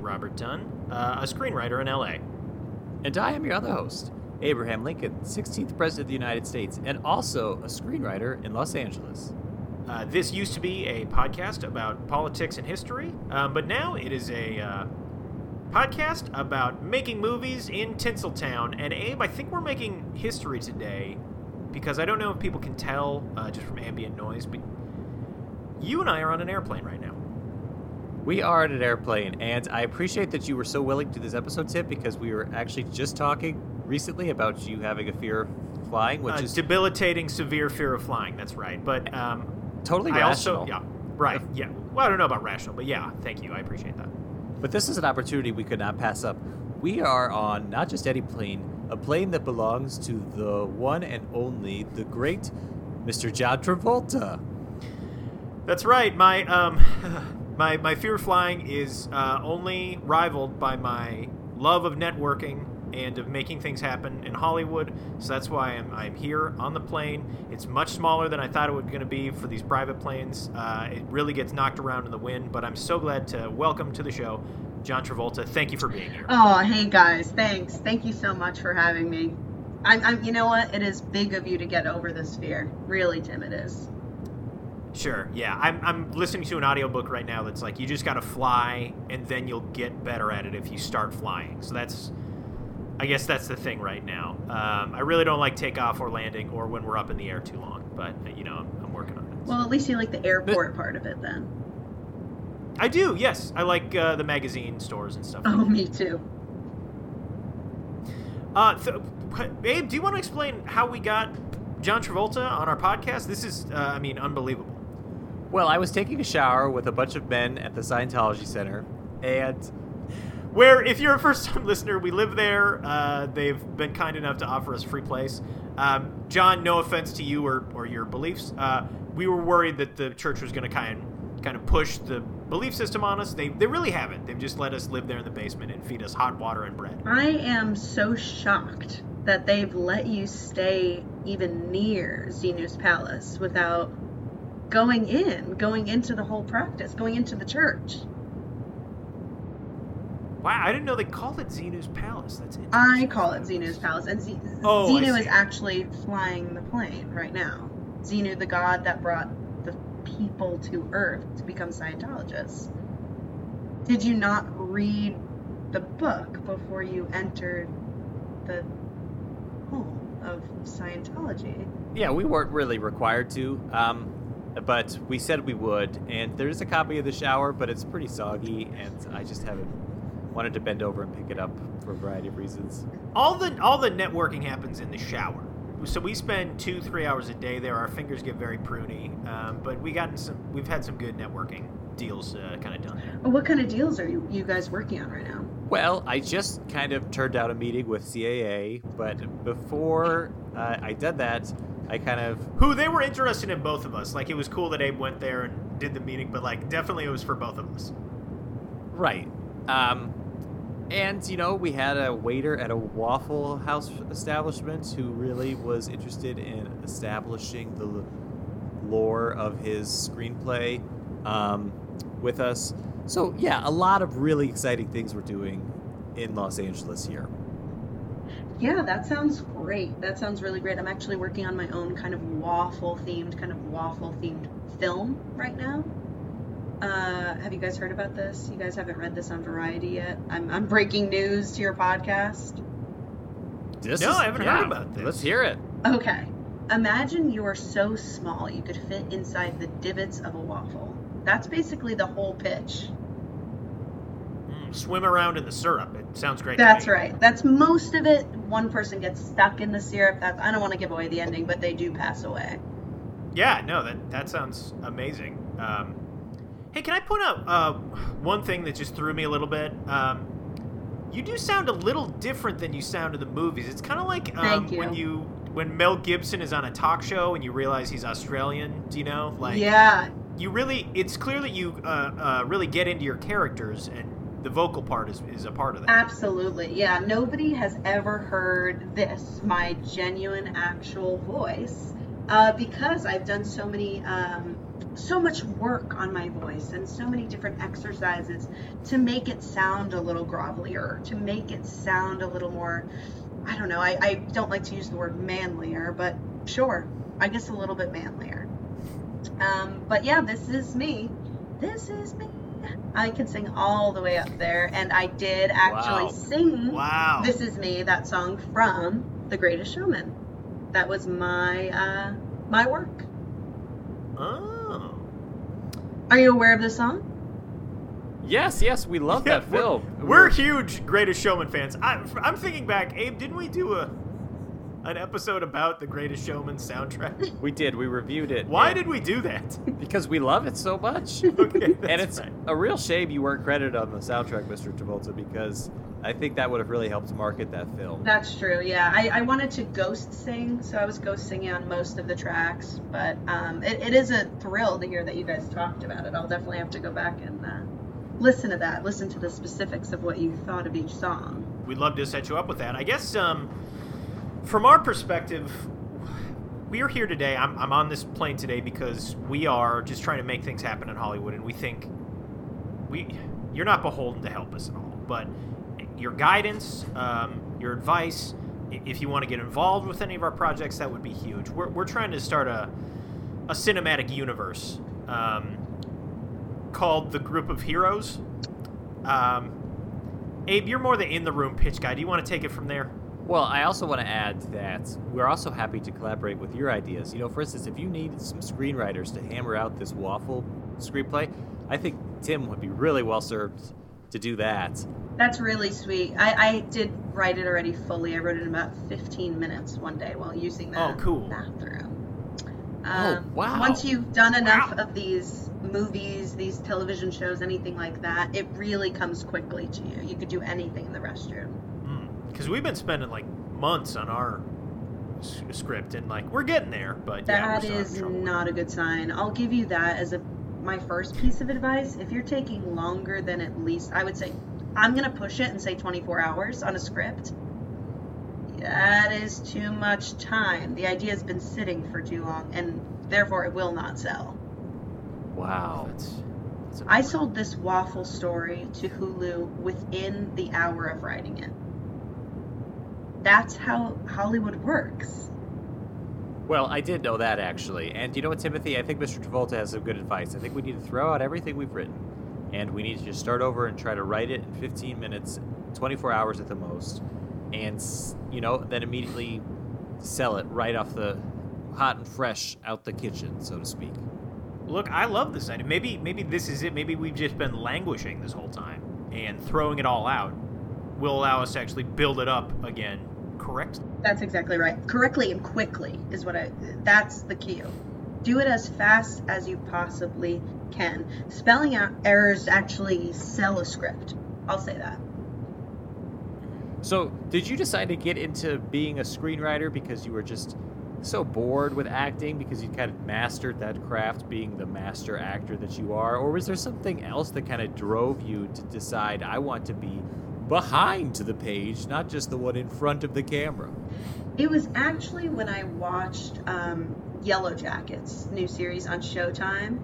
Robert Dunn, uh, a screenwriter in LA. And I am your other host, Abraham Lincoln, 16th President of the United States, and also a screenwriter in Los Angeles. Uh, this used to be a podcast about politics and history, um, but now it is a uh, podcast about making movies in Tinseltown. And Abe, I think we're making history today because I don't know if people can tell uh, just from ambient noise, but you and I are on an airplane right now. We are on an airplane, and I appreciate that you were so willing to do this episode, Tim, because we were actually just talking recently about you having a fear of flying, which Uh, is debilitating, severe fear of flying. That's right. But um, totally I rational. also, yeah, right, yeah. Well, I don't know about rational, but yeah, thank you. I appreciate that. But this is an opportunity we could not pass up. We are on not just any plane, a plane that belongs to the one and only, the great Mr. John Travolta. That's right. My um, my my fear of flying is uh, only rivaled by my love of networking and of making things happen in Hollywood. So that's why I'm I'm here on the plane. It's much smaller than I thought it was going to be for these private planes. Uh, it really gets knocked around in the wind, but I'm so glad to welcome to the show John Travolta. Thank you for being here. Oh, hey guys, thanks. Thank you so much for having me. I'm, I'm, you know what? It is big of you to get over this fear. Really, Tim, it is. Sure. Yeah. I'm, I'm listening to an audiobook right now that's like you just got to fly and then you'll get better at it if you start flying. So that's I guess that's the thing right now. Um, I really don't like takeoff or landing or when we're up in the air too long, but uh, you know, I'm, I'm working on it. Well, at least you like the airport part of it then. I do. Yes. I like uh, the magazine stores and stuff. Oh, like me too. Uh, th- Abe, do you want to explain how we got John Travolta on our podcast? This is uh, I mean, unbelievable. Well, I was taking a shower with a bunch of men at the Scientology Center, and where if you're a first time listener we live there. Uh, they've been kind enough to offer us free place. Um, john no offense to you or, or your beliefs uh, we were worried that the church was going to kind kind of push the belief system on us. They, they really haven't. They've just let us live there in the basement and feed us hot water and bread. I am so shocked that they've let you stay even near Xenu's Palace without going in, going into the whole practice, going into the church. wow i didn't know they called it xenu's palace that's interesting. I call it Xenu's Palace, and Z- Oh, I Xenu is actually flying the plane right now. Xenu, the god that brought the people to Earth to become Scientologists. Did you not read the book before you entered the home of Scientology? yeah, we weren't really required to, um, but we said we would. And there's a copy of the shower, but it's pretty soggy, and I just haven't wanted to bend over and pick it up for a variety of reasons. all the all the networking happens in the shower. So we spend two three hours a day there. Our fingers get very pruny, um, but we gotten some. We've had some good networking deals uh, kind of done. What kind of deals are you, you guys working on right now? Well, I just kind of turned down a meeting with CAA, but before uh, I did that, I kind of Who they were interested in both of us. Like it was cool that Abe went there and did the meeting, but like definitely it was for both of us. right. Um, and you know, we had a waiter at a Waffle House establishment who really was interested in establishing the lore of his screenplay um, with us. So yeah, a lot of really exciting things we're doing in Los Angeles here. Yeah, that sounds great. That sounds really great. I'm actually working on my own kind of waffle themed, kind of waffle themed film right now. Uh, have you guys heard about this? You guys haven't read this on Variety yet? I'm, I'm breaking news to your podcast. This No, is- I haven't heard about this. Let's hear it. Okay. Imagine you're so small you could fit inside the divots of a waffle. That's basically the whole pitch. Mm, swim around in the syrup. It sounds great. That's right. That's most of it. One person gets stuck in the syrup. That's, I don't want to give away the ending, but they do pass away. Yeah, no, that that sounds amazing. Um, hey, can I point out uh, one thing that just threw me a little bit? Um, you do sound a little different than you sound in the movies. It's kind of like um, you. when you when Mel Gibson is on a talk show and you realize he's Australian. Do you know? Like, yeah, you really. It's clear that you uh, uh, really get into your characters, and the vocal part is is a part of that. absolutely. Yeah, nobody has ever heard this, my genuine actual voice, Uh, because I've done so many, um, so much work on my voice and so many different exercises to make it sound a little grovelier, to make it sound a little more, I don't know, I, I don't like to use the word manlier, but sure, I guess a little bit manlier. Um, but yeah, this is me. This is me. I can sing all the way up there, and I did actually Wow. sing Wow. "This Is Me" that song from The Greatest Showman. That was my uh, my work. Oh. Are you aware of this song? Yes, yes, we love that we're- film. We're, huge Greatest Showman fans. I, I'm thinking back, Abe, didn't we do a an episode about the Greatest Showman soundtrack? We did. We reviewed it. Why did we do that? Because we love it so much. Okay, that's and it's right. a real shame you weren't credited on the soundtrack, Mr. Travolta, because I think that would have really helped market that film. That's true. Yeah, I, I wanted to ghost sing, so I was ghost singing on most of the tracks. But um, it, it is a thrill to hear that you guys talked about it. I'll definitely have to go back and uh, listen to that. Listen to the specifics of what you thought of each song. We'd love to set you up with that. I guess um, from our perspective, we are here today. I'm, I'm on this plane today because we are just trying to make things happen in Hollywood, and we think we you're not beholden to help us at all, but your guidance, um, your advice, if you want to get involved with any of our projects, that would be huge. We're, we're trying to start a a cinematic universe um, called the Group of Heroes. Um, Abe, you're more the in the room pitch guy. Do you want to take it from there? Well, I also want to add that we're also happy to collaborate with your ideas. You know, for instance, if you need some screenwriters to hammer out this waffle screenplay, I think Tim would be really well served to do that. That's really sweet. I, I did write it already fully. I wrote it in about 15 minutes one day while using the Oh, cool. bathroom. Oh, Um, wow. Once you've done enough Wow. of these movies, these television shows, anything like that, it really comes quickly to you. You could do anything in the restroom. Because we've been spending like months on our s- script, and like we're getting there, but yeah, That we're is not a good sign. I'll give you that as a my first piece of advice. If you're taking longer than at least, I would say, I'm gonna push it and say 24 hours on a script. That is too much time. The idea has been sitting for too long, and therefore it will not sell. Wow. That's, that's a I bummer. sold this waffle story to Hulu within the hour of writing it. That's how Hollywood works. Well, I did know that actually. And you know what, Timothy? I think Mr. Travolta has some good advice. I think we need to throw out everything we've written. And we need to just start over and try to write it in 15 minutes, 24 hours at the most. And, you know, then immediately sell it right off the hot and fresh out the kitchen, so to speak. Look, I love this idea. Maybe maybe this is it. Maybe we've just been languishing this whole time, and throwing it all out will allow us to actually build it up again correctly. That's exactly right. Correctly and quickly is what I. That's the key. Do it as fast as you possibly can. Spelling out errors actually sell a script. I'll say that. So, did you decide to get into being a screenwriter because you were just so bored with acting because you kind of mastered that craft being the master actor that you are? Or was there something else that kind of drove you to decide, I want to be behind the page, not just the one in front of the camera? It was actually when I watched um, Yellow Jackets new series on Showtime.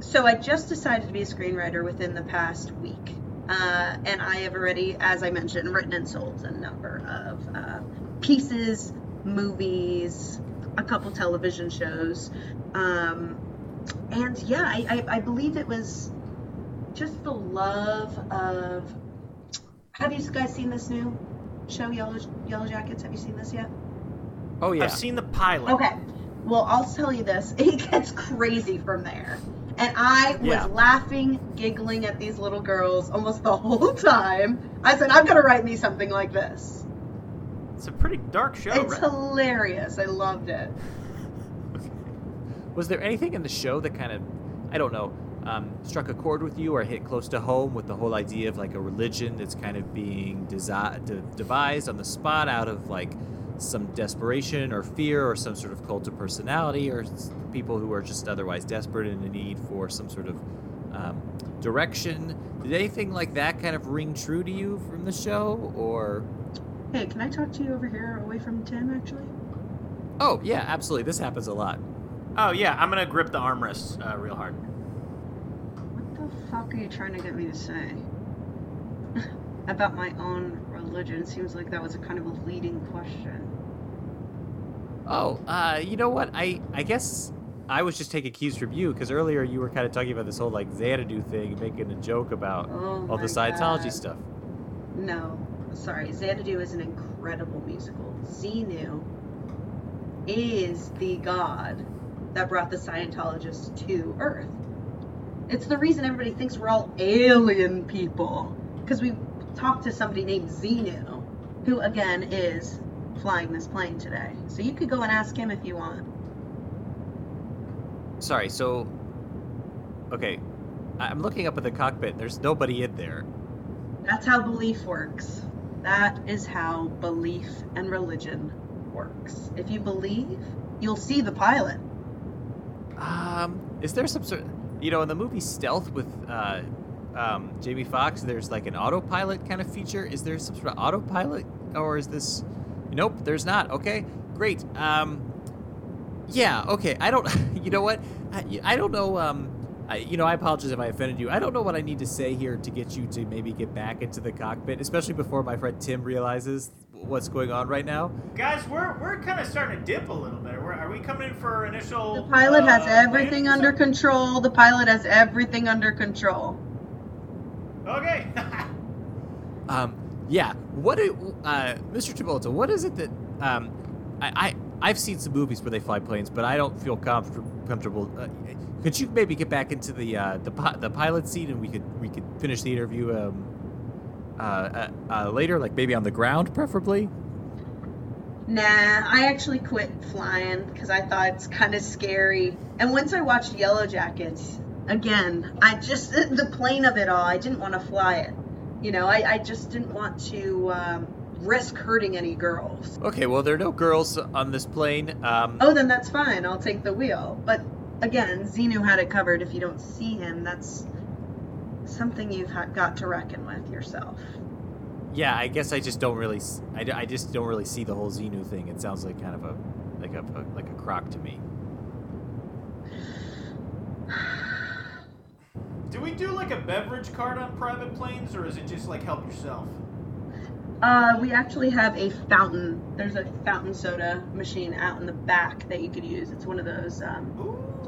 So I just decided to be a screenwriter within the past week, uh, and I have already, as I mentioned, written and sold a number of uh, pieces, movies, a couple television shows, um, and yeah, I, I, I believe it was just the love of. Have you guys seen this new show, Yellow Yellow Jackets? Have you seen this yet? Oh, yeah. I've seen the pilot. Okay. Well, I'll tell you this. It gets crazy from there. And I was Yeah. laughing, giggling at these little girls almost the whole time. I said, I'm going to write me something like this. It's a pretty dark show, it's right? hilarious. I loved it. Was there anything in the show that kind of, I don't know, um, struck a chord with you or hit close to home with the whole idea of like a religion that's kind of being desi- de- devised on the spot out of like some desperation or fear or some sort of cult of personality or people who are just otherwise desperate and in need for some sort of um, direction? Did anything like that kind of ring true to you from the show or? Hey, can I talk to you over here away from Tim, actually? Oh yeah, absolutely. This happens a lot. Oh yeah, I'm gonna grip the armrests uh, real hard. What the fuck are you trying to get me to say? About my own religion. Seems like that was a kind of a leading question. Oh, uh, you know what? I I guess I was just taking cues from you because earlier you were kind of talking about this whole like Xanadu thing, making a joke about Oh all the Scientology God. stuff. No, sorry. Xanadu is an incredible musical. Xenu is the god that brought the Scientologists to Earth. It's the reason everybody thinks we're all alien people. Because we talked to somebody named Xenu, who again is flying this plane today. So you could go and ask him if you want. Sorry, so okay, I'm looking up at the cockpit. There's nobody in there. That's how belief works. That is how belief and religion works. If you believe, you'll see the pilot. Um, is there some sort? You know, in the movie Stealth with uh, um, Jamie Foxx, there's like an autopilot kind of feature. Is there some sort of autopilot, or is this? Nope, there's not. Okay, great. Um, yeah, okay. I don't. You know what? I, I don't know. Um, I, you know, I apologize if I offended you. I don't know what I need to say here to get you to maybe get back into the cockpit, especially before my friend Tim realizes what's going on right now. Guys, we're we're kind of starting to dip a little bit. We're, are we coming in for our initial? The pilot has uh, everything landing or under control. The pilot has everything under control. Okay. Um, yeah. What, do, uh, Mr. Travolta? What is it that um, I, I I've seen some movies where they fly planes, but I don't feel comfort- comfortable. Uh, could you maybe get back into the uh, the pi- the pilot seat and we could we could finish the interview um, uh, uh, uh, later, like maybe on the ground, preferably. Nah, I actually quit flying because I thought it's kind of scary. And once I watched Yellow Jackets, again, I just, the plane of it all, I didn't want to fly it. You know, I, I just didn't want to um, risk hurting any girls. Okay. Well, there are no girls on this plane. Um, Oh, then that's fine. I'll take the wheel. But again, Xenu had it covered. If you don't see him, that's something you've ha- got to reckon with yourself. yeah. I guess I just don't really. I, I just don't really see the whole Xenu thing. It sounds like kind of a like a, a like a crock to me. do we do like a beverage cart on private planes, or is it just like help yourself? Uh, we actually have a fountain. There's a fountain soda machine out in the back that you could use. It's one of those. Um,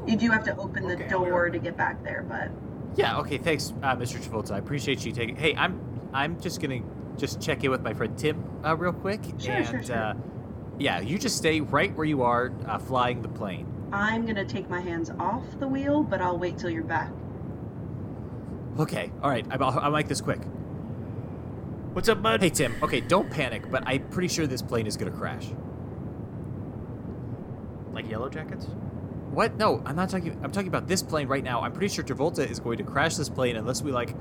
you do have to open the Okay, door to get back there, but Yeah. Okay. Thanks, uh, Mr. Travolta. I appreciate you taking. Hey, I'm I'm just gonna just check in with my friend Tim uh, real quick, Sure, and sure, sure. Uh, yeah, you just stay right where you are, uh, flying the plane. I'm gonna take my hands off the wheel, but I'll wait till you're back. Okay. All right. I'll, I'll make this quick. What's up, bud? Hey, Tim. Okay, don't panic, but I'm pretty sure this plane is gonna crash. Like yellow jackets? What? No, I'm not talking. I'm talking about this plane right now. I'm pretty sure Travolta is going to crash this plane unless we like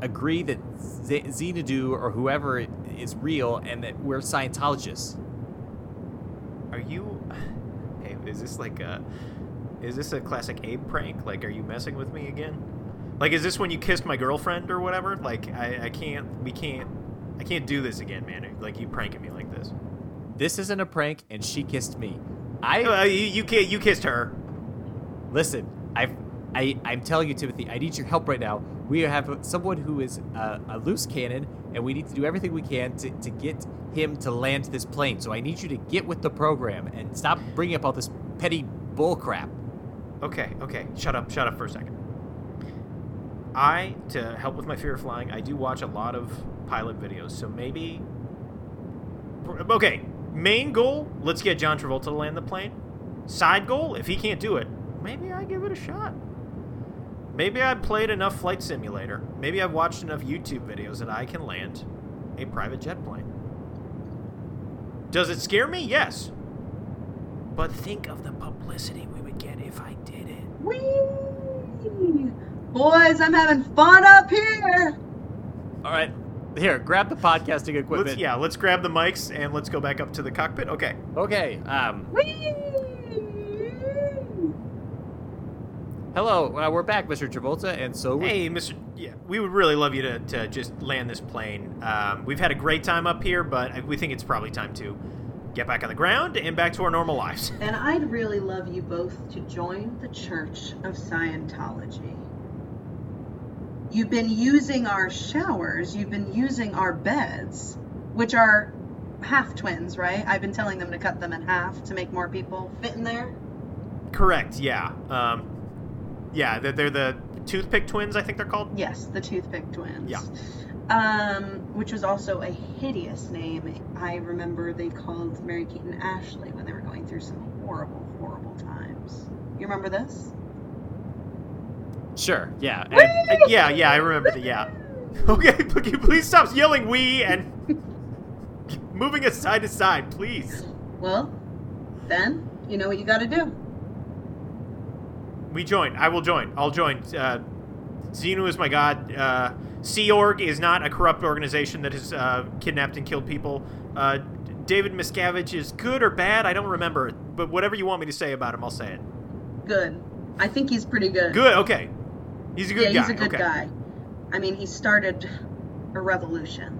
agree that Z- Xanadu or whoever is real and that we're Scientologists. Are you? Hey, is this like a? Is this a classic Abe prank? Like, are you messing with me again? Like, is this when you kissed my girlfriend or whatever? Like, I, I can't. We can't. I can't do this again, man. Like, you pranking me like this. This isn't a prank, and she kissed me. I Uh, you, you can't. You kissed her. Listen, I've, I, I'm telling you, Timothy, I need your help right now. We have someone who is a, a loose cannon, and we need to do everything we can to, to get him to land this plane. So I need you to get with the program and stop bringing up all this petty bullcrap. Okay, okay. Shut up, shut up for a second. I, to help with my fear of flying, I do watch a lot of pilot videos, so maybe. Okay, main goal, let's get John Travolta to land the plane. Side goal, if he can't do it, maybe I give it a shot. Maybe I've played enough Flight Simulator. Maybe I've watched enough YouTube videos that I can land a private jet plane. Does it scare me? Yes. But think of the publicity we would get if I did it. Whee! Boys, I'm having fun up here. All right, here, grab the podcasting equipment. Let's, yeah, let's grab the mics and let's go back up to the cockpit. Okay. Okay. Um. Whee! Hello, uh, we're back, Mr. Travolta, and so we- Hey, Mr. Yeah, we would really love you to, to just land this plane. Um, we've had a great time up here, but we think it's probably time to get back on the ground and back to our normal lives. And I'd really love you both to join the Church of Scientology. You've been using our showers, you've been using our beds, which are half twins, right? I've been telling them to cut them in half to make more people fit in there. Correct. Yeah. Um, yeah. They're, they're the toothpick twins. I think they're called. Yes, the toothpick twins. Yeah. Um, which was also a hideous name. I remember they called Mary Kate and Ashley when they were going through some horrible, horrible times. You remember this? Sure. Yeah. Uh, yeah. Yeah. I remember the yeah. Okay. Please stop yelling "we" and moving us side to side, please. Well, then you know what you got to do. We join. I will join. I'll join. Uh, Xenu is my god. Uh, Sea Org is not a corrupt organization that has uh, kidnapped and killed people. Uh, David Miscavige is good or bad. I don't remember. But whatever you want me to say about him, I'll say it. Good. I think he's pretty good. Good. Okay. He's a good yeah, guy. he's a good okay. guy. I mean, he started a revolution.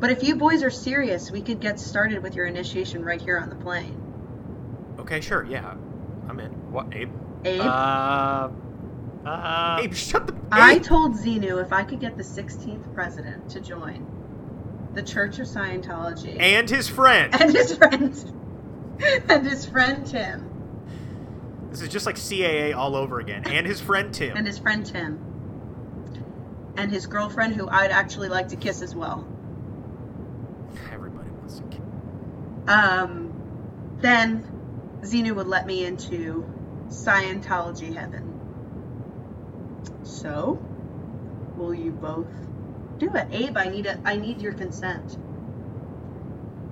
But if you boys are serious, we could get started with your initiation right here on the plane. Okay, sure. Yeah, I'm in. What, Abe? Abe? Uh, uh, Abe, shut the. I told Xenu if I could get the 16th president to join the Church of Scientology and his friend. and his friend and his friend Tim This is just like CAA all over again. And his friend Tim. and his friend Tim and his girlfriend who I'd actually like to kiss as well. Everybody wants to. kill- Um, then Xenu would let me into Scientology heaven. So, will you both do it? Abe, I need a, I need your consent.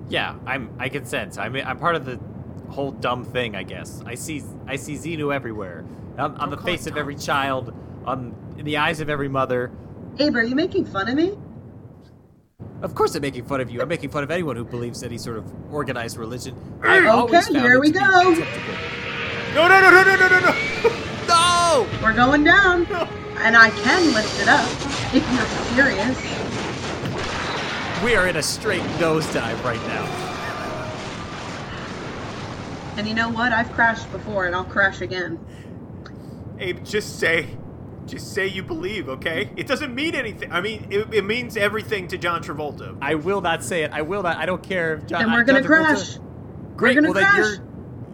yeah. I'm. I consent. I'm. I'm part of the whole dumb thing. I guess. I see. I see Xenu everywhere. On, on the face of every child. On in the eyes of every mother. Abe, are you making fun of me? Of course, I'm making fun of you. I'm making fun of anyone who believes any sort of organized religion. Okay, I've found here we go. Contemptible. No, no, no, no, no, no, no, no! No! We're going down, No! and I can lift it up if you're serious. We are in a straight nosedive right now. And you know what? I've crashed before, and I'll crash again. Abe, just say, just say you believe, okay? It doesn't mean anything. I mean, it, it means everything to John Travolta. I will not say it. I will not. I don't care if John. And we're gonna John Travolta- crash. Great. gonna well, then crash. you're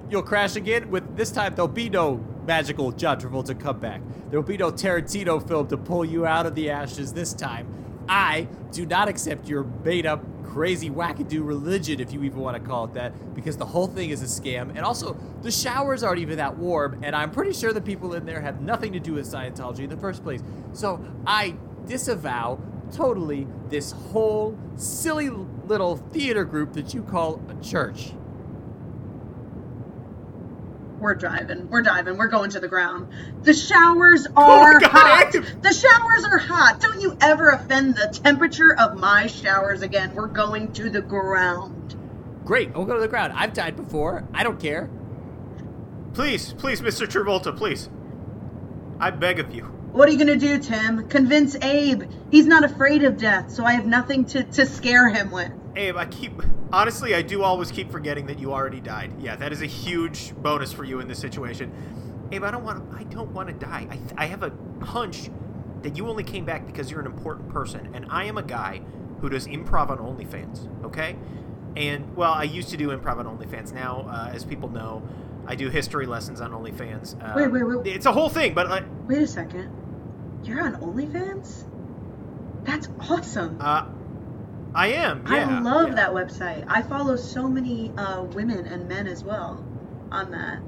you'll crash again. With this time, there'll be no magical John Travolta comeback. There will be no Tarantino film to pull you out of the ashes. This time, I do not accept your made-up, crazy wackadoo religion, if you even want to call it that, because the whole thing is a scam. And also, the showers aren't even that warm, and I'm pretty sure the people in there have nothing to do with Scientology in the first place. So I disavow totally this whole silly little theater group that you call a church. We're driving. We're diving. We're going to the ground. The showers oh, are Oh, God, hot. Abe. The showers are hot. Don't you ever offend the temperature of my showers again. We're going to the ground. Great, we'll go to the ground. I've died before. I don't care. Please, please, Mr. Travolta, please. I beg of you. What are you going to do, Tim? Convince Abe. He's not afraid of death, so I have nothing to, to scare him with. Abe, I keep honestly, I do always keep forgetting that you already died. Yeah, that is a huge bonus for you in this situation. Abe, I don't want to. I don't want to die. I, I have a hunch that you only came back because you're an important person, and I am a guy who does improv on OnlyFans. Okay, and well, I used to do improv on OnlyFans. Now, uh, as people know, I do history lessons on OnlyFans. Uh, Wait, wait, wait. It's a whole thing, but uh, Wait a second. You're on OnlyFans? That's awesome. uh, I am. Yeah, I love yeah. that website. I follow so many uh, women and men as well on that.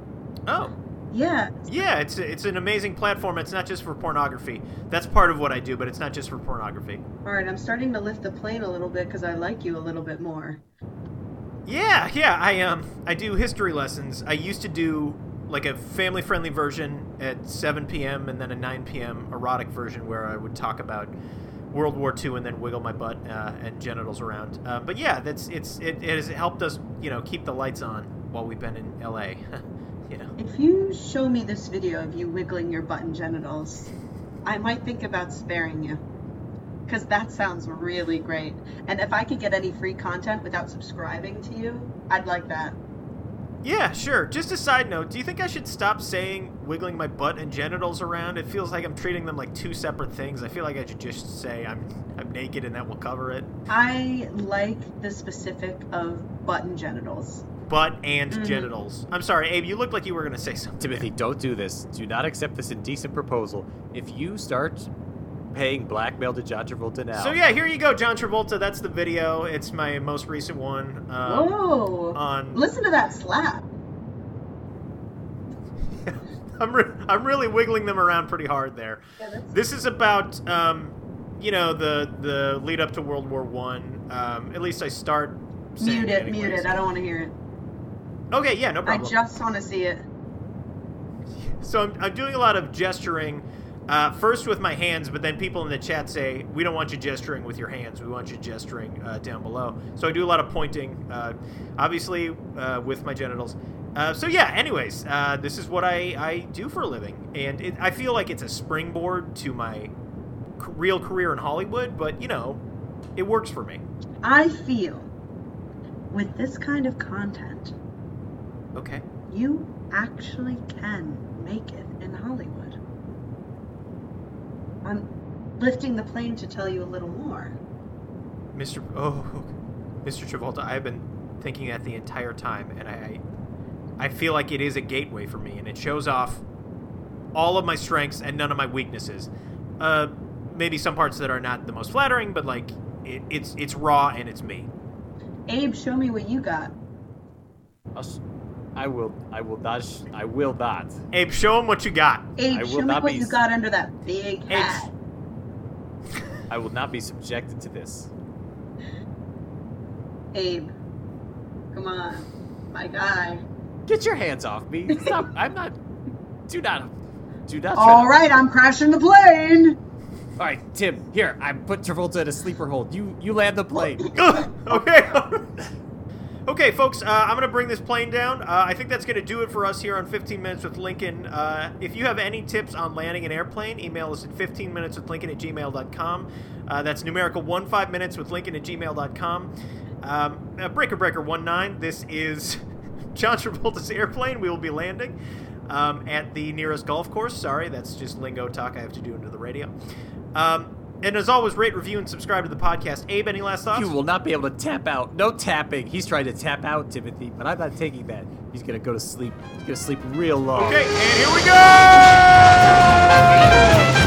Oh. Yeah, Yeah, it's it's an amazing platform. It's not just for pornography. That's part of what I do, but it's not just for pornography. All right, I'm starting to lift the plane a little bit because I like you a little bit more. Yeah, yeah. I um I do history lessons. I used to do like a family friendly version at 7 p.m. and then a 9 p.m. erotic version where I would talk about World War II and then wiggle my butt uh, and genitals around. Uh, but yeah, that's it's it, it has helped us you know keep the lights on while we've been in L.A. you know. If you show me this video of you wiggling your butt and genitals, I might think about sparing you. because that sounds really great. And if I could get any free content without subscribing to you, I'd like that. Yeah, sure. Just a side note, do you think I should stop saying wiggling my butt and genitals around? It feels like I'm treating them like two separate things. I feel like I should just say I'm I'm naked and that will cover it. I like the specific of butt and genitals. Butt and Mhm. genitals. I'm sorry, Abe, you looked like you were going to say something. Timothy, don't do this. Do not accept this indecent proposal. If you start paying blackmail to John Travolta now, So yeah, here you go, John Travolta. That's the video. It's my most recent one. Um, Whoa! on Listen to that slap. I'm re- I'm really wiggling them around pretty hard there. Yeah, This is about um, you know the the lead up to World War One. Um, at least I start. saying Mute it, anyways. mute it. I don't want to hear it. Okay, yeah, no problem. I just want to see it. So I'm, I'm doing a lot of gesturing, uh, first with my hands, but then people in the chat say we don't want you gesturing with your hands. We want you gesturing uh, down below. So I do a lot of pointing, uh, obviously uh, with my genitals. Uh, so yeah. Anyways, uh, this is what I, I do for a living, and it, I feel like it's a springboard to my c- real career in Hollywood. But you know, it works for me. I feel with this kind of content, Okay. you actually can make it in Hollywood. I'm lifting the plane to tell you a little more. Mr. Oh, Mr. Travolta, I've been thinking that the entire time, and I, I feel like it is a gateway for me, and it shows off all of my strengths and none of my weaknesses. Uh, maybe some parts that are not the most flattering, but like it, it's it's raw and it's me. Abe, show me what you got. I'll sh- I will. I will not. Sh- I will not. Abe, show him what you got. Abe, I will show me what be you got under that big Abe, hat. I will not be subjected to this. Abe, come on, my guy. Get your hands off me! Stop! I'm not. Do not. Do not. try All to- right, I'm crashing the plane. All right, Tim. Here, I put Travolta in a sleeper hold. You. You land the plane. okay. okay, folks, uh, I'm going to bring this plane down. Uh, I think that's going to do it for us here on 15 Minutes with Lincoln. Uh, if you have any tips on landing an airplane, email us at 15minuteswithlincoln at gmail.com. Uh, that's numerical 1 5 minutes with Lincoln at gmail.com. Um, uh, Breaker Breaker 19, this is John Travolta's airplane. We will be landing um, at the nearest golf course. Sorry, that's just lingo talk I have to do into the radio. Um, and as always, rate, review, and subscribe to the podcast. Abe, any last thoughts? You will not be able to tap out. No tapping. He's trying to tap out, Timothy, but I'm not taking that. He's gonna go to sleep. He's gonna sleep real long. Okay, and here we go!